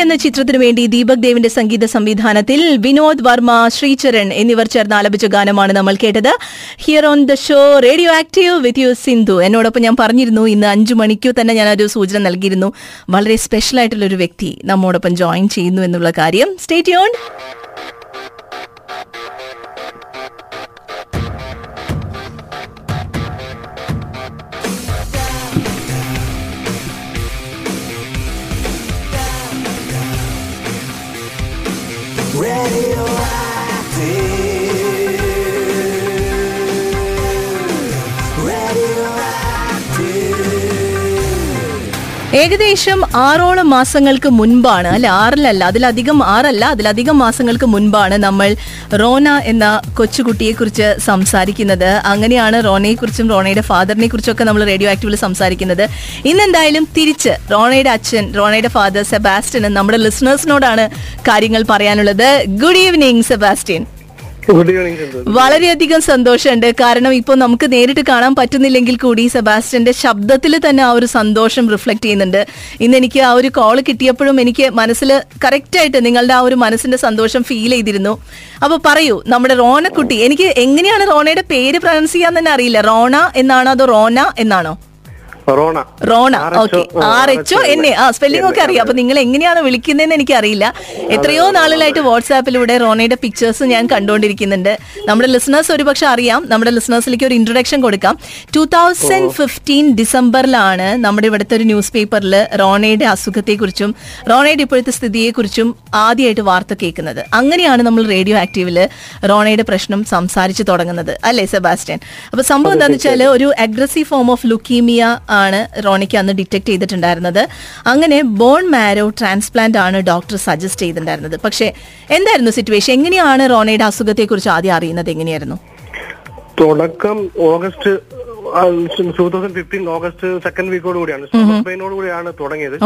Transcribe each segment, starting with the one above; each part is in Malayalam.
എന്ന ചിത്രത്തിനു വേണ്ടി ദീപക് ദേവിന്റെ സംഗീത സംവിധാനത്തിൽ വിനോദ് വർമ്മ ശ്രീചരൺ എന്നിവർ ചേർന്ന് ആലപിച്ച ഗാനമാണ് നമ്മൾ കേട്ടത്. Here on the show radio active with you Sindhu എന്നോടൊപ്പം ഞാൻ പറഞ്ഞിരുന്നു ഇന്ന് അഞ്ചു മണിക്കു തന്നെ ഞാൻ ഒരു സൂചന നൽകിയിരുന്നു. വളരെ സ്പെഷ്യൽ ആയിട്ടുള്ള ഒരു വ്യക്തി നമ്മോടൊപ്പം ജോയിൻ ചെയ്യുന്നു എന്നുള്ള കാര്യം. സ്റ്റേറ്റ് യോൺ ഏകദേശം ആറോളം മാസങ്ങൾക്ക് മുൻപാണ് അല്ല? ആറിലല്ല അതിലധികം ആറല്ല അതിലധികം മാസങ്ങൾക്ക് മുൻപാണ് നമ്മൾ റോന എന്ന കൊച്ചുകുട്ടിയെ കുറിച്ച് സംസാരിക്കുന്നത്. അങ്ങനെയാണ് റോണയെ കുറിച്ചും റോണയുടെ ഫാദറിനെ കുറിച്ചൊക്കെ നമ്മൾ റേഡിയോ ആക്റ്റീവിൽ സംസാരിക്കുന്നത്. ഇന്ന് എന്തായാലും തിരിച്ച് റോണയുടെ അച്ഛൻ റോണയുടെ ഫാദർ സെബാസ്റ്റ്യൻ നമ്മുടെ ലിസണേഴ്സിനോടാണ് കാര്യങ്ങൾ പറയാനുള്ളത്. ഗുഡ് ഈവനിങ് സെബാസ്റ്റ്യൻ വളരെയധികം സന്തോഷമുണ്ട്. കാരണം ഇപ്പോൾ നമുക്ക് നേരിട്ട് കാണാൻ പറ്റുന്നില്ലെങ്കിൽ കൂടി സെബാസ്റ്റ്യന്റെ ശബ്ദത്തിൽ തന്നെ ആ ഒരു സന്തോഷം റിഫ്ലക്ട് ചെയ്യുന്നുണ്ട്. ഇന്ന് എനിക്ക് ആ ഒരു കോൾ കിട്ടിയപ്പോഴും എനിക്ക് മനസ്സിൽ കറക്റ്റ് ആയിട്ട് നിങ്ങളുടെ ആ ഒരു മനസ്സിന്റെ സന്തോഷം ഫീൽ ചെയ്തിരുന്നു. അപ്പൊ പറയൂ നമ്മുടെ റോണക്കുട്ടി എനിക്ക് എങ്ങനെയാണ് റോണയുടെ പേര് പ്രൊനൗൺസ് ചെയ്യാൻ തന്നെ അറിയില്ല. റോണ എന്നാണോ അതോ റോന എന്നാണോ? Rona. Rona okay. R H O ആ സ്പെല്ലിംഗ് ഒക്കെ അറിയാം? അപ്പൊ നിങ്ങൾ എങ്ങനെയാണ് വിളിക്കുന്നതെന്ന് എനിക്ക് അറിയില്ല എത്രയോ നാളുകളായിട്ട് വാട്സാപ്പിലൂടെ റോണയുടെ പിക്ചേഴ്സ് ഞാൻ കണ്ടുകൊണ്ടിരിക്കുന്നുണ്ട്. നമ്മുടെ ലിസണേഴ്സ് ഒരുപക്ഷെ അറിയാം. നമ്മുടെ ലിസണേഴ്സിലേക്ക് ഒരു ഇൻട്രൊഡക്ഷൻ കൊടുക്കാം. ടൂ തൗസൻഡ് ഫിഫ്റ്റീൻ ഡിസംബറിലാണ് നമ്മുടെ ഇവിടുത്തെ ഒരു ന്യൂസ് പേപ്പറിൽ റോണയുടെ അസുഖത്തെക്കുറിച്ചും റോണയുടെ ഇപ്പോഴത്തെ സ്ഥിതിയെക്കുറിച്ചും ആദ്യമായിട്ട് വാർത്ത കേൾക്കുന്നത്. അങ്ങനെയാണ് നമ്മൾ റേഡിയോ ആക്റ്റീവിൽ റോണയുടെ പ്രശ്നം സംസാരിച്ചു തുടങ്ങുന്നത്. അല്ലേ സെബാസ്റ്റ്യൻ? അപ്പൊ സംഭവം എന്താണെന്ന് വെച്ചാൽ ഒരു അഗ്രസീവ് ഫോം ഓഫ് ലുക്കീമിയ ആണ് റോണിക്ക് അന്ന് ഡിറ്റക്ട് ചെയ്തിട്ടുണ്ടായിരുന്നത്. അങ്ങനെ ബോൺ മാരോ ട്രാൻസ്പ്ലാന്റ് ആണ് ഡോക്ടർ സജസ്റ്റ് ചെയ്തിട്ടുണ്ടായിരുന്നത്. പക്ഷേ എന്തായിരുന്നു സിറ്റുവേഷൻ എങ്ങനെയാണ് റോണയുടെ അസുഖത്തെ കുറിച്ച് ആദ്യം അറിയുന്നത്? എങ്ങനെയായിരുന്നു? തുടക്കം August two thousand fifteen August second വീക്കോട് കൂടിയാണ് കൂടിയാണ് തുടങ്ങിയത്.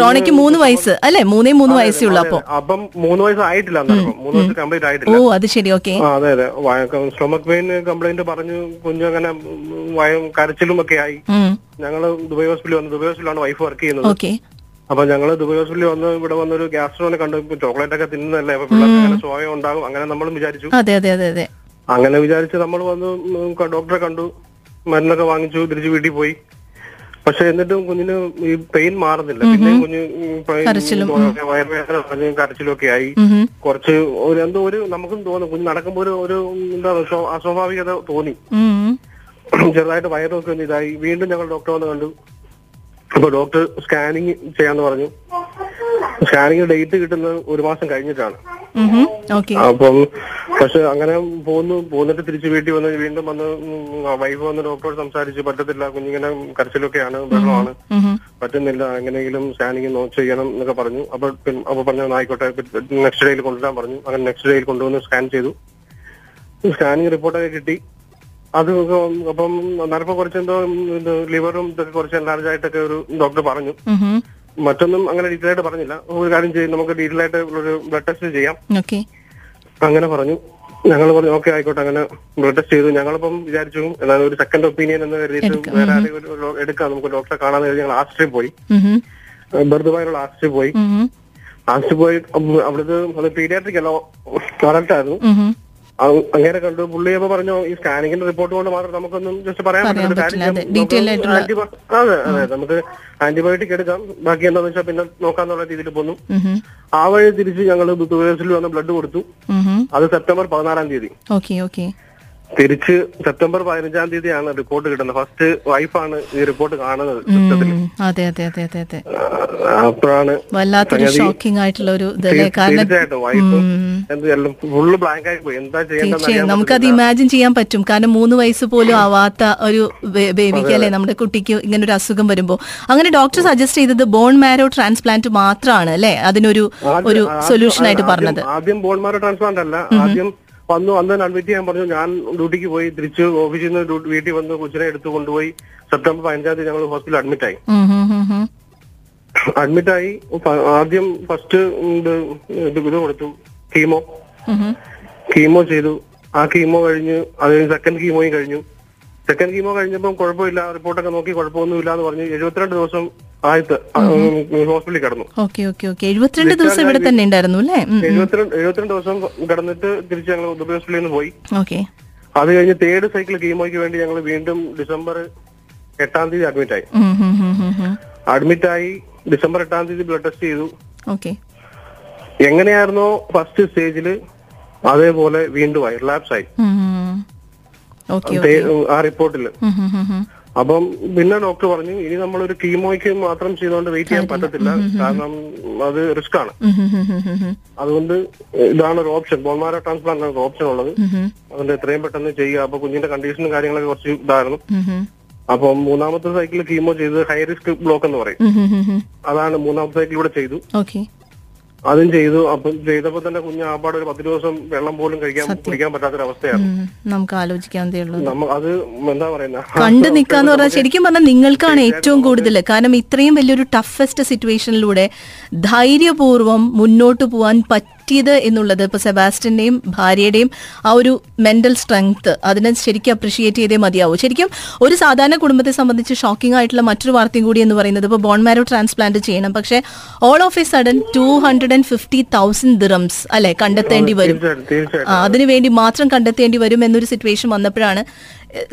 റോണിക്ക് മൂന്ന് വയസ്സ്. അല്ലെ? മൂന്നേ മൂന്ന് വയസ്സേ ഉള്ളു അപ്പൊ അപ്പം മൂന്ന് വയസ്സ് ആയിട്ടില്ല മൂന്ന് വയസ്സ് കംപ്ലീറ്റ് ആയിട്ടില്ല. ഓ അത് ശരി. ഓക്കെ. അതെ അതെ. സ്റ്റൊമക് പെയിൻ കംപ്ലൈന്റ് പറഞ്ഞു കുഞ്ഞു അങ്ങനെ വയം കരച്ചിലും ഒക്കെ ആയി. ഞങ്ങൾ ദുബായ് ഹോസ്പിറ്റലിൽ വന്നു ദുബായ് ഹോസ്പിറ്റലാണ് വൈഫ് വർക്ക് ചെയ്യുന്നത്. ഓക്കെ. അപ്പൊ ഞങ്ങൾ ദുബായ് ഹോസ്പിറ്റലിൽ വന്ന് ഇവിടെ വന്നൊരു ഗ്യാസ്ട്രോനെ കണ്ടു. ചോക്ലേറ്റ് ഒക്കെ തിന്നുന്നല്ലേ അപ്പൊ പിള്ളേർക്ക് സ്വായം ഉണ്ടാകും. അങ്ങനെ നമ്മളും വിചാരിച്ചു. അതെ അതെ അതെ അതെ. അങ്ങനെ വിചാരിച്ച് നമ്മൾ വന്ന് ഡോക്ടറെ കണ്ടു. മരുന്നൊക്കെ വാങ്ങിച്ചു. തിരിച്ച് വീട്ടിൽ പോയി. പക്ഷെ എന്നിട്ടും കുഞ്ഞിന് ഈ പെയിൻ മാറുന്നില്ല. പിന്നെ കുഞ്ഞ് വയറുവേദന കരച്ചിലൊക്കെ കരച്ചിലും ഒക്കെ ആയി. കുറച്ച് ഒരു എന്തോ ഒരു നമുക്കും തോന്നും. കുഞ്ഞ് നടക്കുമ്പോ ഒരു ഒരു എന്താ അസ്വാഭാവികത തോന്നി. ചെറുതായിട്ട് വയറൊക്കെ ഒന്ന് ഇതായി. വീണ്ടും ഞങ്ങൾ ഡോക്ടറെ വന്ന് കണ്ടു. അപ്പൊ ഡോക്ടർ സ്കാനിങ് ചെയ്യാന്ന് പറഞ്ഞു. സ്കാനിങ് ഡേറ്റ് കിട്ടുന്നത് ഒരു മാസം കഴിഞ്ഞിട്ടാണ്. അപ്പം പക്ഷെ അങ്ങനെ പോന്നു പോന്നിട്ട് തിരിച്ചു വീട്ടിൽ വന്ന് വീണ്ടും വന്ന് വൈഫ് വന്ന് ഡോക്ടറോട് സംസാരിച്ച് പറ്റത്തില്ല കുഞ്ഞിങ്ങനെ കരച്ചിലൊക്കെയാണ് വെള്ളമാണ് പറ്റുന്നില്ല എങ്ങനെയെങ്കിലും സ്കാനിങ് നോ ചെയ്യണം എന്നൊക്കെ പറഞ്ഞു. അപ്പൊ അപ്പൊ പറഞ്ഞു "എന്നാ ആയിക്കോട്ടെ നെക്സ്റ്റ് ഡേയിൽ കൊണ്ടുവരാൻ പറഞ്ഞു. അങ്ങനെ നെക്സ്റ്റ് ഡേയിൽ കൊണ്ടുവന്ന് സ്കാൻ ചെയ്തു. സ്കാനിങ് റിപ്പോർട്ടൊക്കെ കിട്ടി. അത് അപ്പം അന്നേരപ്പോ കുറച്ച് എന്തോ ലിവറും ഇതൊക്കെ കുറച്ച് എൻലാർജ് ആയിട്ടൊക്കെ ഒരു ഡോക്ടർ പറഞ്ഞു. മറ്റൊന്നും അങ്ങനെ ഡീറ്റെയിൽ ആയിട്ട് പറഞ്ഞില്ല. ഒരു കാര്യം ചെയ്യും നമുക്ക് ഡീറ്റെയിൽ ആയിട്ട് ഒരു ബ്ലഡ് ടെസ്റ്റ് ചെയ്യാം. ഓക്കെ അങ്ങനെ പറഞ്ഞു. ഞങ്ങൾ പറഞ്ഞു ഓക്കെ ആയിക്കോട്ടെ. അങ്ങനെ ബ്ലഡ് ടെസ്റ്റ് ചെയ്തു. ഞങ്ങളിപ്പം വിചാരിച്ചു എന്നാലും ഒരു സെക്കൻഡ് ഒപ്പീനിയൻ എന്ന് കരുതിയിട്ട് വേറെ ഒരു എടുക്കാം. നമുക്ക് ഡോക്ടറെ കാണാൻ കരുതി ഞങ്ങൾ ആസ്ട്രിയിൽ പോയി. ഉം. ബർദുബായിലുള്ള ആസ്ട്രിയിൽ പോയി. ഉം. പോയി അവിടുത്തെ അത് പീഡിയാട്രിക് അല്ല കറക്റ്റ് ആയിരുന്നു അങ്ങനെ കണ്ടു. പുള്ളി അപ്പൊ പറഞ്ഞു ഈ സ്കാനിങ്ങിന്റെ റിപ്പോർട്ട് കൊണ്ട് മാത്രം നമുക്കൊന്നും ജസ്റ്റ് പറയാൻ പറ്റില്ല. അതെ. അതെ നമുക്ക് ആന്റിബയോട്ടിക് എടുക്കാം. ബാക്കി എന്താന്ന് വെച്ചാൽ പിന്നെ നോക്കാന്നുള്ള രീതിയിൽ പോന്നു. ആ വഴി തിരിച്ച് ഞങ്ങൾ ദുബൈസിൽ വന്ന് ബ്ലഡ് കൊടുത്തു. അത് സെപ്റ്റംബർ പതിനാറാം തീയതി. Okay okay. തിരിച്ച് സെപ്റ്റംബർ പതിനഞ്ചാം തീയതിയാണ് റിപ്പോർട്ട് കിട്ടുന്നത്. ഫസ്റ്റ് വൈഫാണ് ഈ റിപ്പോർട്ട് കാണുന്നത്. അതെ അതെ അതെ അതെ അതെ. അപ്പോഴാണ് വല്ലാത്തൊരു ഷോക്കിംഗ് ആയിട്ടുള്ള ഒരു തീർച്ചയായിട്ടും വൈഫ് ഫുള്ള് ബ്ലാങ്ക് ആയി പോയി. എന്താ അറിയാൻ നമുക്കത് ഇമാജിൻ ചെയ്യാൻ പറ്റും. കാരണം മൂന്ന് വയസ്സ് പോലും ആവാത്ത ഒരു ബേബിക്ക് അല്ലെ നമ്മുടെ കുട്ടിക്ക് ഇങ്ങനെ ഒരു അസുഖം വരുമ്പോൾ അങ്ങനെ ഡോക്ടർ സജസ്റ്റ് ചെയ്തത് ബോൺ മാരോ ട്രാൻസ്പ്ലാന്റ് മാത്രമാണ് അല്ലെ? അതിനൊരു ഒരു സൊല്യൂഷൻ ആയിട്ട് പറഞ്ഞത്. ആദ്യം ബോൺമാരോ ട്രാൻസ്പ്ലാന്റ് അല്ല ആദ്യം വന്നു. അന്ന് അഡ്മിറ്റ് ചെയ്യാൻ പറഞ്ഞു. ഞാൻ ഡ്യൂട്ടിക്ക് പോയി. തിരിച്ച് ഓഫീസിൽ നിന്ന് വീട്ടിൽ വന്ന് കൊച്ചിനെ എടുത്തു കൊണ്ടുപോയി. സെപ്റ്റംബർ പതിനഞ്ചാം തീയതി ഞങ്ങൾ ഹോസ്പിറ്റലിൽ അഡ്മിറ്റ് ആയി. ഉം, ഉം, ഉം, ഉം. അഡ്മിറ്റ് ആയി. ആദ്യം ഫസ്റ്റ് ഇത് കൊടുത്തു. കീമോ. കീമോ ചെയ്തു. ആ കീമോ കഴിഞ്ഞ് അത് സെക്കൻഡ് കീമോയും കഴിഞ്ഞു. സെക്കൻഡ് കീമോ കഴിഞ്ഞപ്പം കുഴപ്പമില്ല. റിപ്പോർട്ടൊക്കെ നോക്കി കുഴപ്പമൊന്നുമില്ല എന്ന് പറഞ്ഞു. എഴുപത്തിരണ്ട് ദിവസം ആദ്യത്തെ ഹോസ്പിറ്റലിൽ കിടന്നു. Okay okay okay. എഴുപത്തിരണ്ട് ദിവസം ഇവിടെ തന്നെ ഉണ്ടായിരുന്നു അല്ലേ? എഴുപത്തിരണ്ട് എഴുപത്തിരണ്ട് ദിവസം കിടന്നിട്ട് തിരിച്ച് ഞങ്ങൾ ദുബൈ ഹോസ്പിറ്റലിൽ നിന്ന് പോയി. ഓക്കെ. അത് കഴിഞ്ഞ് തേർഡ് സൈക്കിൾ കീമോയ്ക്ക് വേണ്ടി ഞങ്ങൾ വീണ്ടും ഡിസംബർ എട്ടാം തീയതി അഡ്മിറ്റ് ആയി. അഡ്മിറ്റ് ആയി ഡിസംബർ എട്ടാം തീയതി ബ്ലഡ് ടെസ്റ്റ് ചെയ്തു. ഓക്കെ. എങ്ങനെയായിരുന്നോ ഫസ്റ്റ് സ്റ്റേജിൽ അതേപോലെ വീണ്ടും ആയി റിലാപ്സ് ആയി. ആ റിപ്പോർട്ടിൽ അപ്പം പിന്നെ ഡോക്ടർ പറഞ്ഞു ഇനി നമ്മളൊരു കീമോയ്ക്ക് മാത്രം ചെയ്തുകൊണ്ട് വെയിറ്റ് ചെയ്യാൻ പറ്റത്തില്ല. കാരണം അത് റിസ്ക് ആണ്. അതുകൊണ്ട് ഇതാണ് ഒരു ഓപ്ഷൻ ബോൺമാര ട്രാൻസ്പ്ലാന്റ് ആണ് ഓപ്ഷൻ ഉള്ളത്. അതുകൊണ്ട് എത്രയും പെട്ടെന്ന് ചെയ്യുക. അപ്പൊ കുഞ്ഞിന്റെ കണ്ടീഷനും കാര്യങ്ങളൊക്കെ കുറച്ച് ഇതായിരുന്നു. അപ്പം മൂന്നാമത്തെ സൈക്കിൾ കീമോ ചെയ്ത് ഹൈ റിസ്ക് ബ്ലോക്ക് എന്ന് പറയും. അതാണ് മൂന്നാമത്തെ സൈക്കിൾ ഇവിടെ ചെയ്തു. അതും ചെയ്തു. അപ്പം ചെയ്തപ്പോ തന്നെ കുഞ്ഞ് ആപാട് ഒരു പത്ത് ദിവസം വെള്ളം പോലും കഴിക്കാൻ കുടിക്കാൻ പറ്റാത്തൊരവസ്ഥയാണ്. നമുക്ക് ആലോചിക്കാൻ ഉള്ളൂ. അത് എന്താ പറയുന്ന? കണ്ടു നിൽക്കാന്ന് പറഞ്ഞാൽ ശരിക്കും പറഞ്ഞാൽ നിങ്ങൾക്കാണ് ഏറ്റവും കൂടുതൽ കാരണം ഇത്രയും വലിയൊരു ടഫസ്റ്റ് സിറ്റുവേഷനിലൂടെ ധൈര്യപൂർവം മുന്നോട്ട് പോകാൻ പറ്റിയത് എന്നുള്ളത് ഇപ്പൊ സെബാസ്റ്റിന്റെയും ഭാര്യയുടെയും ആ ഒരു മെന്റൽ സ്ട്രെങ്ത് അതിനെ ശരിക്കും അപ്രിഷിയേറ്റ് ചെയ്തേ മതിയാവും. ശരിക്കും ഒരു സാധാരണ കുടുംബത്തെ സംബന്ധിച്ച് ഷോക്കിംഗ് ആയിട്ടുള്ള മറ്റൊരു വാർത്തയും കൂടി എന്ന് പറയുന്നത് ഇപ്പോൾ ബോൺ മാരോ ട്രാൻസ്പ്ലാന്റ് ചെയ്യണം. പക്ഷേ all of a sudden two hundred and fifty thousand dirhams അല്ലെ കണ്ടെത്തേണ്ടി വരും. തീർച്ചയായിട്ടും തീർച്ചയായിട്ടും. ആ, അതിനു വേണ്ടി മാത്രം കണ്ടെത്തേണ്ടി വരും എന്നൊരു സിറ്റുവേഷൻ വന്നപ്പോഴാണ്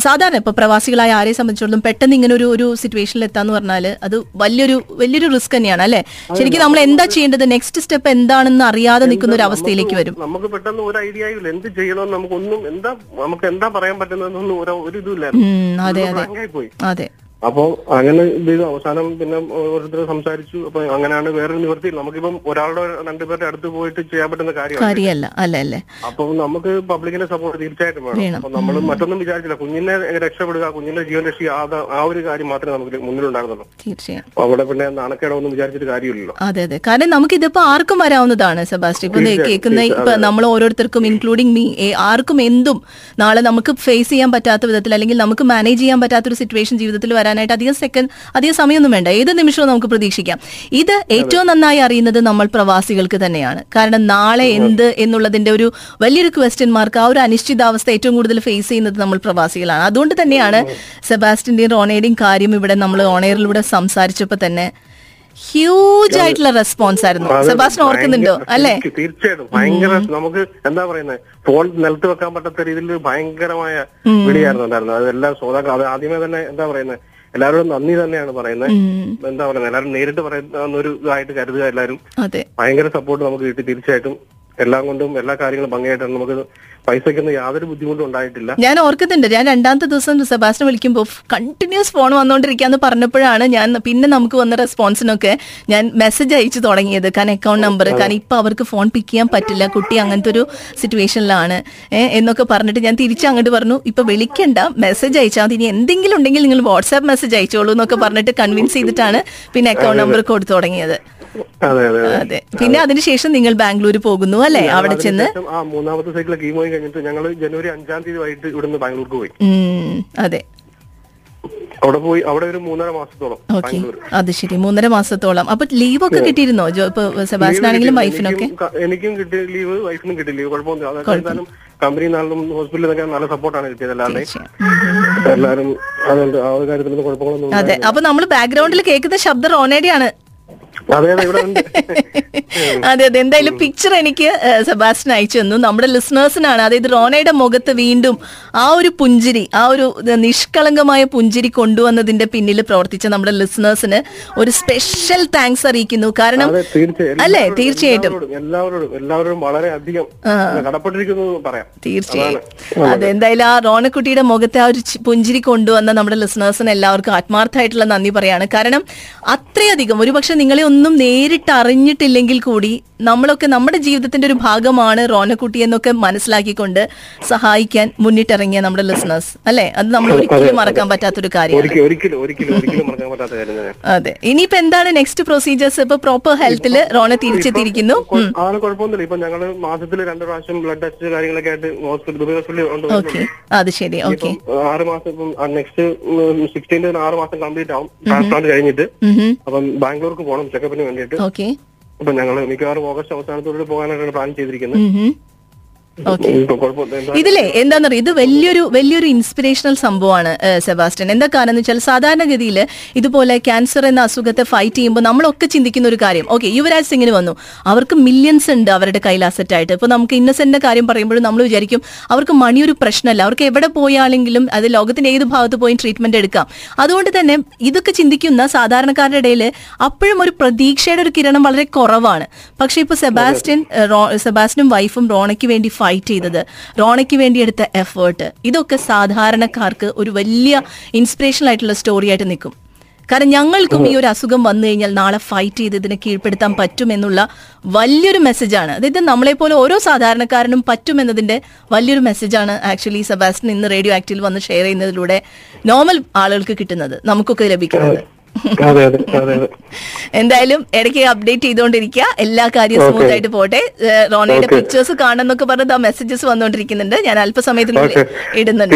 സാധാരണ ഇപ്പൊ പ്രവാസികളായ ആരെ സംബന്ധിച്ചിടത്തോളം പെട്ടെന്ന് ഇങ്ങനെ ഒരു ഒരു സിറ്റുവേഷനിൽ എത്താന്ന് പറഞ്ഞാൽ അത് വലിയൊരു വലിയൊരു റിസ്ക് തന്നെയാണ് അല്ലെ? ശരിക്കും നമ്മൾ എന്താ ചെയ്യേണ്ടത്? നെക്സ്റ്റ് സ്റ്റെപ്പ് എന്താണെന്ന് അറിയാതെ നിൽക്കുന്ന ഒരു അവസ്ഥയിലേക്ക് വരും. നമുക്ക് പെട്ടെന്ന് ഒരു ഐഡിയ ഇല്ല. എന്ത് ചെയ്യണമെന്ന് നമുക്കൊന്നും എന്താ നമുക്ക് എന്താ പറയാൻ പറ്റുന്നതെന്നൊന്നും ഒരു ഒരു ഇതുമില്ലായിരുന്നു അതെ അതെ. അതെ. അപ്പൊ അങ്ങനെ ഇത് ചെയ്തു അവസാനം പിന്നെ ഓരോരുത്തർ സംസാരിച്ചു. അപ്പൊ അങ്ങനെയാണ് വേറൊരു നിവൃത്തിയിൽ നമുക്കിപ്പം ഒരാളുടെ രണ്ടുപേരുടെ അടുത്ത് പോയിട്ട് ചെയ്യാൻ പറ്റുന്ന കാര്യമല്ല. അല്ല അപ്പൊ നമുക്ക് പബ്ലിക്കിന്റെ സപ്പോർട്ട് തീർച്ചയായിട്ടും വേണം. അപ്പൊ നമ്മൾ മറ്റൊന്നും വിചാരിച്ചില്ല. കുഞ്ഞിനെ രക്ഷപ്പെടുക കുഞ്ഞിന്റെ ജീവൻ രക്ഷിക്കുക ആ- ഒരു കാര്യം മാത്രമേ നമുക്ക് മുന്നിലുണ്ടായിരുന്നുള്ളൂ. തീർച്ചയായും. അപ്പൊ അവിടെ പിന്നെ നാണക്കേടൊന്നും വിചാരിച്ചിട്ട് കാര്യമില്ലല്ലോ. അതെ അതെ. കാരണം നമുക്ക് ഇതിപ്പോ ആർക്കും വരാവുന്നതാണ് ഇപ്പൊ കേൾക്കുന്ന ഇപ്പൊ നമ്മൾ ഓരോരുത്തർക്കും ഇൻക്ലൂഡിംഗ് മീ ആർക്കും എന്തും നാളെ നമുക്ക് ഫേസ് ചെയ്യാൻ പറ്റാത്ത വിധത്തിൽ അല്ലെങ്കിൽ നമുക്ക് മാനേജ് ചെയ്യാൻ പറ്റാത്ത ഒരു സിറ്റുവേഷൻ ജീവിതത്തിൽ വരാനായിട്ട് അധികം സെക്കൻഡ് അധികം സമയമൊന്നും വേണ്ട. ഏത് നിമിഷവും നമുക്ക് പ്രതീക്ഷിക്കാം. ഇത് ഏറ്റവും നന്നായി അറിയുന്നത് നമ്മൾ പ്രവാസികൾക്ക് തന്നെയാണ്. കാരണം നാളെ എന്ത് എന്നുള്ളതിന്റെ ഒരു വലിയൊരു ക്വസ്റ്റ്യൻ മാർക്ക് ആ ഒരു അനിശ്ചിതാവസ്ഥ ഏറ്റവും കൂടുതൽ ഫേസ് ചെയ്യുന്നത് നമ്മൾ പ്രവാസികളാണ്. അതുകൊണ്ട് തന്നെയാണ് സെബാസ്റ്റിന്റെയും റോണയുടെയും കാര്യം ഇവിടെ നമ്മൾ ഓണയറിലൂടെ സംസാരിച്ചപ്പോൾ തന്നെ ഹ്യൂജ് ആയിട്ടുള്ള റെസ്പോൺസ് ആയിരുന്നു. സെബാസ്റ്റ്യൻ ഓർക്കുന്നുണ്ടോ? അല്ലെ അല്ലേ? തീർച്ച- തീർച്ചയായിട്ടും ഭയങ്കര നമുക്ക് എന്താ പറയുന്നത് ഫോൺ നിലത്ത് വെക്കാൻ പറ്റാത്ത രീതിയിൽ ഭയങ്കരമായ വിളിയായിരുന്നു ഉണ്ടായിരുന്നത്. അതെല്ലാം ശ്രോതാക്കൾ അത് ആദ്യമേ തന്നെ എന്താ പറയുന്നത് എല്ലാവരോടും നന്ദി തന്നെയാണ് പറയുന്നത്. എന്താ പറയുന്നത്? എല്ലാവരും നേരിട്ട് പറയുന്ന ഒരു ഇതായിട്ട് കരുതുക എല്ലാവരും ഭയങ്കര സപ്പോർട്ട് നമുക്ക് കിട്ടി. തീർച്ചയായിട്ടും എല്ലാം കൊണ്ടും എല്ലാ കാര്യങ്ങളും ഭംഗിയായിട്ടാണ് നമുക്ക് പൈസയ്ക്കൊന്നും യാതൊരു ബുദ്ധിമുട്ടും ഉണ്ടായിട്ടില്ല. ഞാൻ ഓർക്കുന്നുണ്ട് ഞാൻ രണ്ടാമത്തെ ദിവസം സെബാസ്റ്റിനെ വിളിക്കുമ്പോൾ കണ്ടിന്യൂസ് ഫോൺ വന്നുകൊണ്ടിരിക്കാന്ന് പറഞ്ഞപ്പോഴാണ് ഞാൻ പിന്നെ നമുക്ക് വന്ന റെസ്പോൺസിനൊക്കെ ഞാൻ മെസ്സേജ് അയച്ചു തുടങ്ങിയത് കാരണം അക്കൗണ്ട് നമ്പർ കാരണം ഇപ്പൊ അവർക്ക് ഫോൺ പിക്ക് ചെയ്യാൻ പറ്റില്ല കുട്ടി അങ്ങനത്തെ ഒരു സിറ്റുവേഷനിലാണ് എന്നൊക്കെ പറഞ്ഞിട്ട് ഞാൻ തിരിച്ചു അങ്ങോട്ട് പറഞ്ഞു ഇപ്പൊ വിളിക്കണ്ട മെസ്സേജ് അയച്ചാൽ മതി ഇനി എന്തെങ്കിലും ഉണ്ടെങ്കിൽ നിങ്ങൾ വാട്സാപ്പ് മെസ്സേജ് അയച്ചോളൂ എന്നൊക്കെ പറഞ്ഞിട്ട് കൺവിൻസ് ചെയ്തിട്ടാണ് പിന്നെ അക്കൗണ്ട് നമ്പർ കൊടുത്തു തുടങ്ങിയത്. അതെ അതെ പിന്നെ അതിനുശേഷം നിങ്ങൾ ബാംഗ്ലൂർ പോകുന്നു അല്ലെ? അവിടെ ചെന്ന്? ആ മൂന്നാമത്തെ സൈക്കിൾ കീമോയി കഴിഞ്ഞിട്ട് ഞങ്ങൾ ജനുവരി അഞ്ചാം തീയതി വൈകിട്ട് ഇവിടുന്ന് ബാംഗ്ലൂർക്ക് പോയി. അതെ. അവിടെ പോയി അവിടെ ഒരു മൂന്നര മാസത്തോളം അത് ശരി. മൂന്നര മാസത്തോളം. അപ്പൊ ലീവ് ഒക്കെ കിട്ടിയിരുന്നോ? സെബാസ്റ്റിനാണെങ്കിലും ആണെങ്കിലും വൈഫിനൊക്കെ? എനിക്കും കിട്ടി ലീവ് വൈഫിനും കിട്ടി ലീവ്. കുഴപ്പമൊന്നും എന്തായാലും കമ്പനി നാളിലും ഹോസ്പിറ്റലിൽ നല്ല സപ്പോർട്ടാണ് കിട്ടിയത് തീർച്ചയായും. എല്ലാവരും അതുകൊണ്ട് ആ ഒരു കാര്യത്തിലൊന്നും കുഴപ്പങ്ങളൊന്നും അതെ. അപ്പൊ നമ്മൾ ബാക്ക്ഗ്രൗണ്ടിൽ കേൾക്കുന്ന ശബ്ദം റോണയുടെയാണ് അതെ അതെ എന്തായാലും പിക്ചർ എനിക്ക് ഏഹ്, സെബാസ്റ്റ്യൻ അയച്ചു തന്നു. നമ്മുടെ ലിസ്ണേഴ്സിനാണ് അതായത് റോണയുടെ മുഖത്ത് വീണ്ടും ആ ഒരു പുഞ്ചിരി ആ ഒരു നിഷ്കളങ്കമായ പുഞ്ചിരി കൊണ്ടുവന്നതിന്റെ പിന്നിൽ പ്രവർത്തിച്ച നമ്മുടെ ലിസണേഴ്സിന് ഒരു സ്പെഷ്യൽ താങ്ക്സ് അറിയിക്കുന്നു. കാരണം അല്ലേ? തീർച്ചയായിട്ടും. എല്ലാവരോടും എല്ലാവരോടും എല്ലാവരോടും വളരെ അധികം കടപ്പെട്ടിരിക്കുന്നു പറയാം. തീർച്ചയായും. അതെന്തായാലും ആ റോണക്കുട്ടിയുടെ മുഖത്തെ ആ ഒരു പുഞ്ചിരി കൊണ്ടുവന്ന നമ്മുടെ ലിസണേഴ്സിന് എല്ലാവർക്കും ആത്മാർത്ഥമായിട്ടുള്ള നന്ദി പറയാണ്. കാരണം അത്രയധികം ഒരുപക്ഷെ നിങ്ങളെ ഒന്നും നേരിട്ട് അറിഞ്ഞിട്ടില്ലെങ്കിൽ കൂടി നമ്മളൊക്കെ നമ്മുടെ ജീവിതത്തിന്റെ ഒരു ഭാഗമാണ് റോനക്കുട്ടി എന്നൊക്കെ മനസ്സിലാക്കിക്കൊണ്ട് സഹായിക്കാൻ മുന്നിട്ടിറങ്ങിയ നമ്മുടെ ലിസണേഴ്സ് അല്ലെ? അത് നമ്മൾ ഒരിക്കലും മറക്കാൻ പറ്റാത്തൊരു കാര്യമാണ്. അതെ. ഇനിയിപ്പോ എന്താണ് നെക്സ്റ്റ് പ്രൊസീജിയേഴ്സ് ഇപ്പൊ പ്രോപ്പർ ഹെൽത്തിൽ റോണ തിരിച്ചെത്തിയിരിക്കുന്നു. കുഴപ്പമൊന്നുമില്ല. ഇപ്പൊ മാസത്തിൽ രണ്ടു പ്രാവശ്യം ബ്ലഡ് ടെസ്റ്റ് കാര്യങ്ങളൊക്കെ ആയിട്ട് ഹോസ്പിറ്റൽ ദുബൈ ഓക്കെ അത് ശരി. ഓക്കെ ആറ് മാസം നെക്സ്റ്റ് ആറ് മാസം കംപ്ലീറ്റ് ആവും. ട്രാൻസ്പ്ലാന്റ് കഴിഞ്ഞിട്ട്. അപ്പം ബാംഗ്ലൂർക്ക് പോകണം ചെക്കപ്പിന് വേണ്ടിയിട്ട്. ഓക്കെ അപ്പൊ ഞങ്ങൾ മിക്കവാറും ഓഗസ്റ്റ് അവസാനത്തോടെ പോകാനായിട്ടാണ് പ്ലാൻ ചെയ്തിരിക്കുന്നത്. ഇതിലെ എന്താണെന്നറിയോ ഇത് വലിയൊരു വലിയൊരു ഇൻസ്പിറേഷണൽ സംഭവമാണ് സെബാസ്റ്റൻ സെബാസ്റ്റ്യൻ. എന്താ കാരണം എന്ന് വെച്ചാൽ സാധാരണഗതിയിൽ ഇതുപോലെ ക്യാൻസർ എന്ന അസുഖത്തെ ഫൈറ്റ് ചെയ്യുമ്പോൾ നമ്മളൊക്കെ ചിന്തിക്കുന്ന ഒരു കാര്യം. ഓക്കെ യുവരാജ് സിംഗിന് വന്നു. അവർക്ക് മില്യൺസ് ഉണ്ട് അവരുടെ കയ്യിൽ അസറ്റ് ആയിട്ട്. ഇപ്പൊ നമുക്ക് ഇന്നസെന്റിന്റെ കാര്യം പറയുമ്പോഴും നമ്മൾ വിചാരിക്കും അവർക്ക് മണി ഒരു പ്രശ്നമല്ല. അവർക്ക് എവിടെ പോയാണെങ്കിലും അത് ലോകത്തിന്റെ ഏത് ഭാഗത്ത് പോയി ട്രീറ്റ്മെന്റ് എടുക്കാം. അതുകൊണ്ട് തന്നെ ഇതൊക്കെ ചിന്തിക്കുന്ന സാധാരണക്കാരുടെ ഇടയിൽ അപ്പോഴും ഒരു പ്രതീക്ഷയുടെ ഒരു കിരണം വളരെ കുറവാണ്. പക്ഷെ ഇപ്പൊ സെബാസ്റ്റ്യൻ സെബാസ്റ്റ്യനും വൈഫും റോണയ്ക്ക് വേണ്ടി ഫൈറ്റ് ചെയ്തത്. റോണയ്ക്ക് വേണ്ടി എടുത്ത എഫേർട്ട് ഇതൊക്കെ സാധാരണക്കാർക്ക് ഒരു വലിയ ഇൻസ്പിറേഷണൽ ആയിട്ടുള്ള സ്റ്റോറി ആയിട്ട് നിൽക്കും. കാരണം ഞങ്ങൾക്കും ഈ ഒരു അസുഖം വന്നു കഴിഞ്ഞാൽ നാളെ ഫൈറ്റ് ചെയ്ത് ഇതിനെ കീഴ്പ്പെടുത്താൻ പറ്റും എന്നുള്ള വലിയൊരു മെസ്സേജാണ് അതായത് നമ്മളെപ്പോലെ ഓരോ സാധാരണക്കാരനും പറ്റുമെന്നതിന്റെ വലിയൊരു മെസ്സേജാണ് ആക്ച്വലി സെബാസ്റ്റ്യൻ ഇന്ന് റേഡിയോ ആക്ടിൽ വന്ന് ഷെയർ ചെയ്യുന്നതിലൂടെ നോർമൽ ആളുകൾക്ക് കിട്ടുന്നത്. നമുക്കൊക്കെ ലഭിക്കുന്നത്. എന്തായാലും ഇടയ്ക്ക് അപ്ഡേറ്റ് ചെയ്തുകൊണ്ടിരിക്കുക. എല്ലാ കാര്യവും സ്മൂത്ത് ആയിട്ട് പോട്ടെ. റോണയുടെ പിക്ചേഴ്സ് കാണുന്നൊക്കെ പറഞ്ഞത് ആ മെസ്സേജസ് വന്നുകൊണ്ടിരിക്കുന്നുണ്ട്. ഞാൻ അല്പസമയത്തിനുള്ളിൽ ഓക്കെ ഇടുന്നുണ്ട്.